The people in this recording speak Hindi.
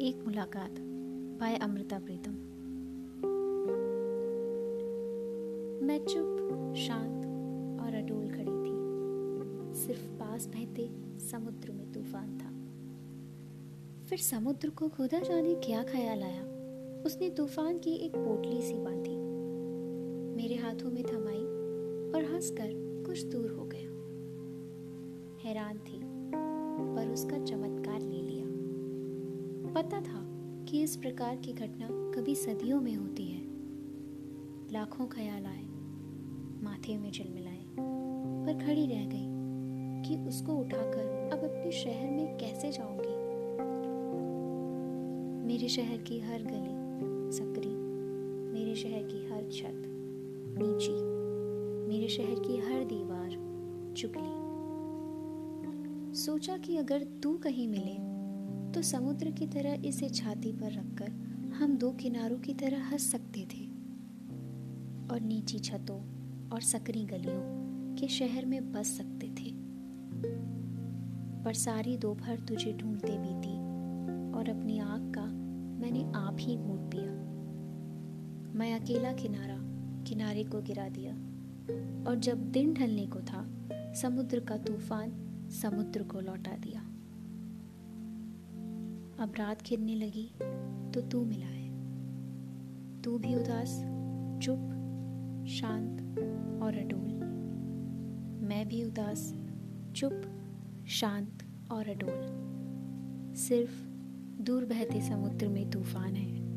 मुलाकात बाय अमृता प्रीतम। मैं चुप, शांत और अडोल खड़ी थी। सिर्फ़ पास बहते समुद्र में तूफ़ान था। फिर समुद्र को खुदा जाने क्या ख्याल आया? उसने तूफ़ान की एक पोटली सी बांधी। मेरे हाथों में थमाई और हंसकर कुछ दूर हो गया। हैरान थी, पर उसका चमत्कार ले लिया। पता था कि इस प्रकार की घटना कभी सदियों में होती है। लाखों ख्याल आए, माथे में मिलाए पर खड़ी रह गई कि उसको उठाकर अब अपने शहर में कैसे जाऊँगी? मेरे शहर की हर गली सकरी, मेरे शहर की हर छत नीची, मेरे शहर की हर दीवार चुगली। सोचा कि अगर तू कहीं मिले तो समुद्र की तरह इसे छाती पर रखकर हम दो किनारों की तरह हंस सकते थे। और नीची छतों और सकरी गलियों के शहर में बस सकते थे। पर सारी दोपहर तुझे ढूंढते बीती और अपनी आग का मैंने आप ही घूट पिया। मैं अकेला किनारा किनारे को गिरा दिया और जब दिन ढलने को था, समुद्र का तूफ़ान समुद्र को लौटा दिया। अब रात घिरने लगी तो तू मिला है। तू भी उदास, चुप, शांत और अडोल मैं भी उदास, चुप, शांत और अडोल सिर्फ़ दूर बहते समुद्र में तूफ़ान है।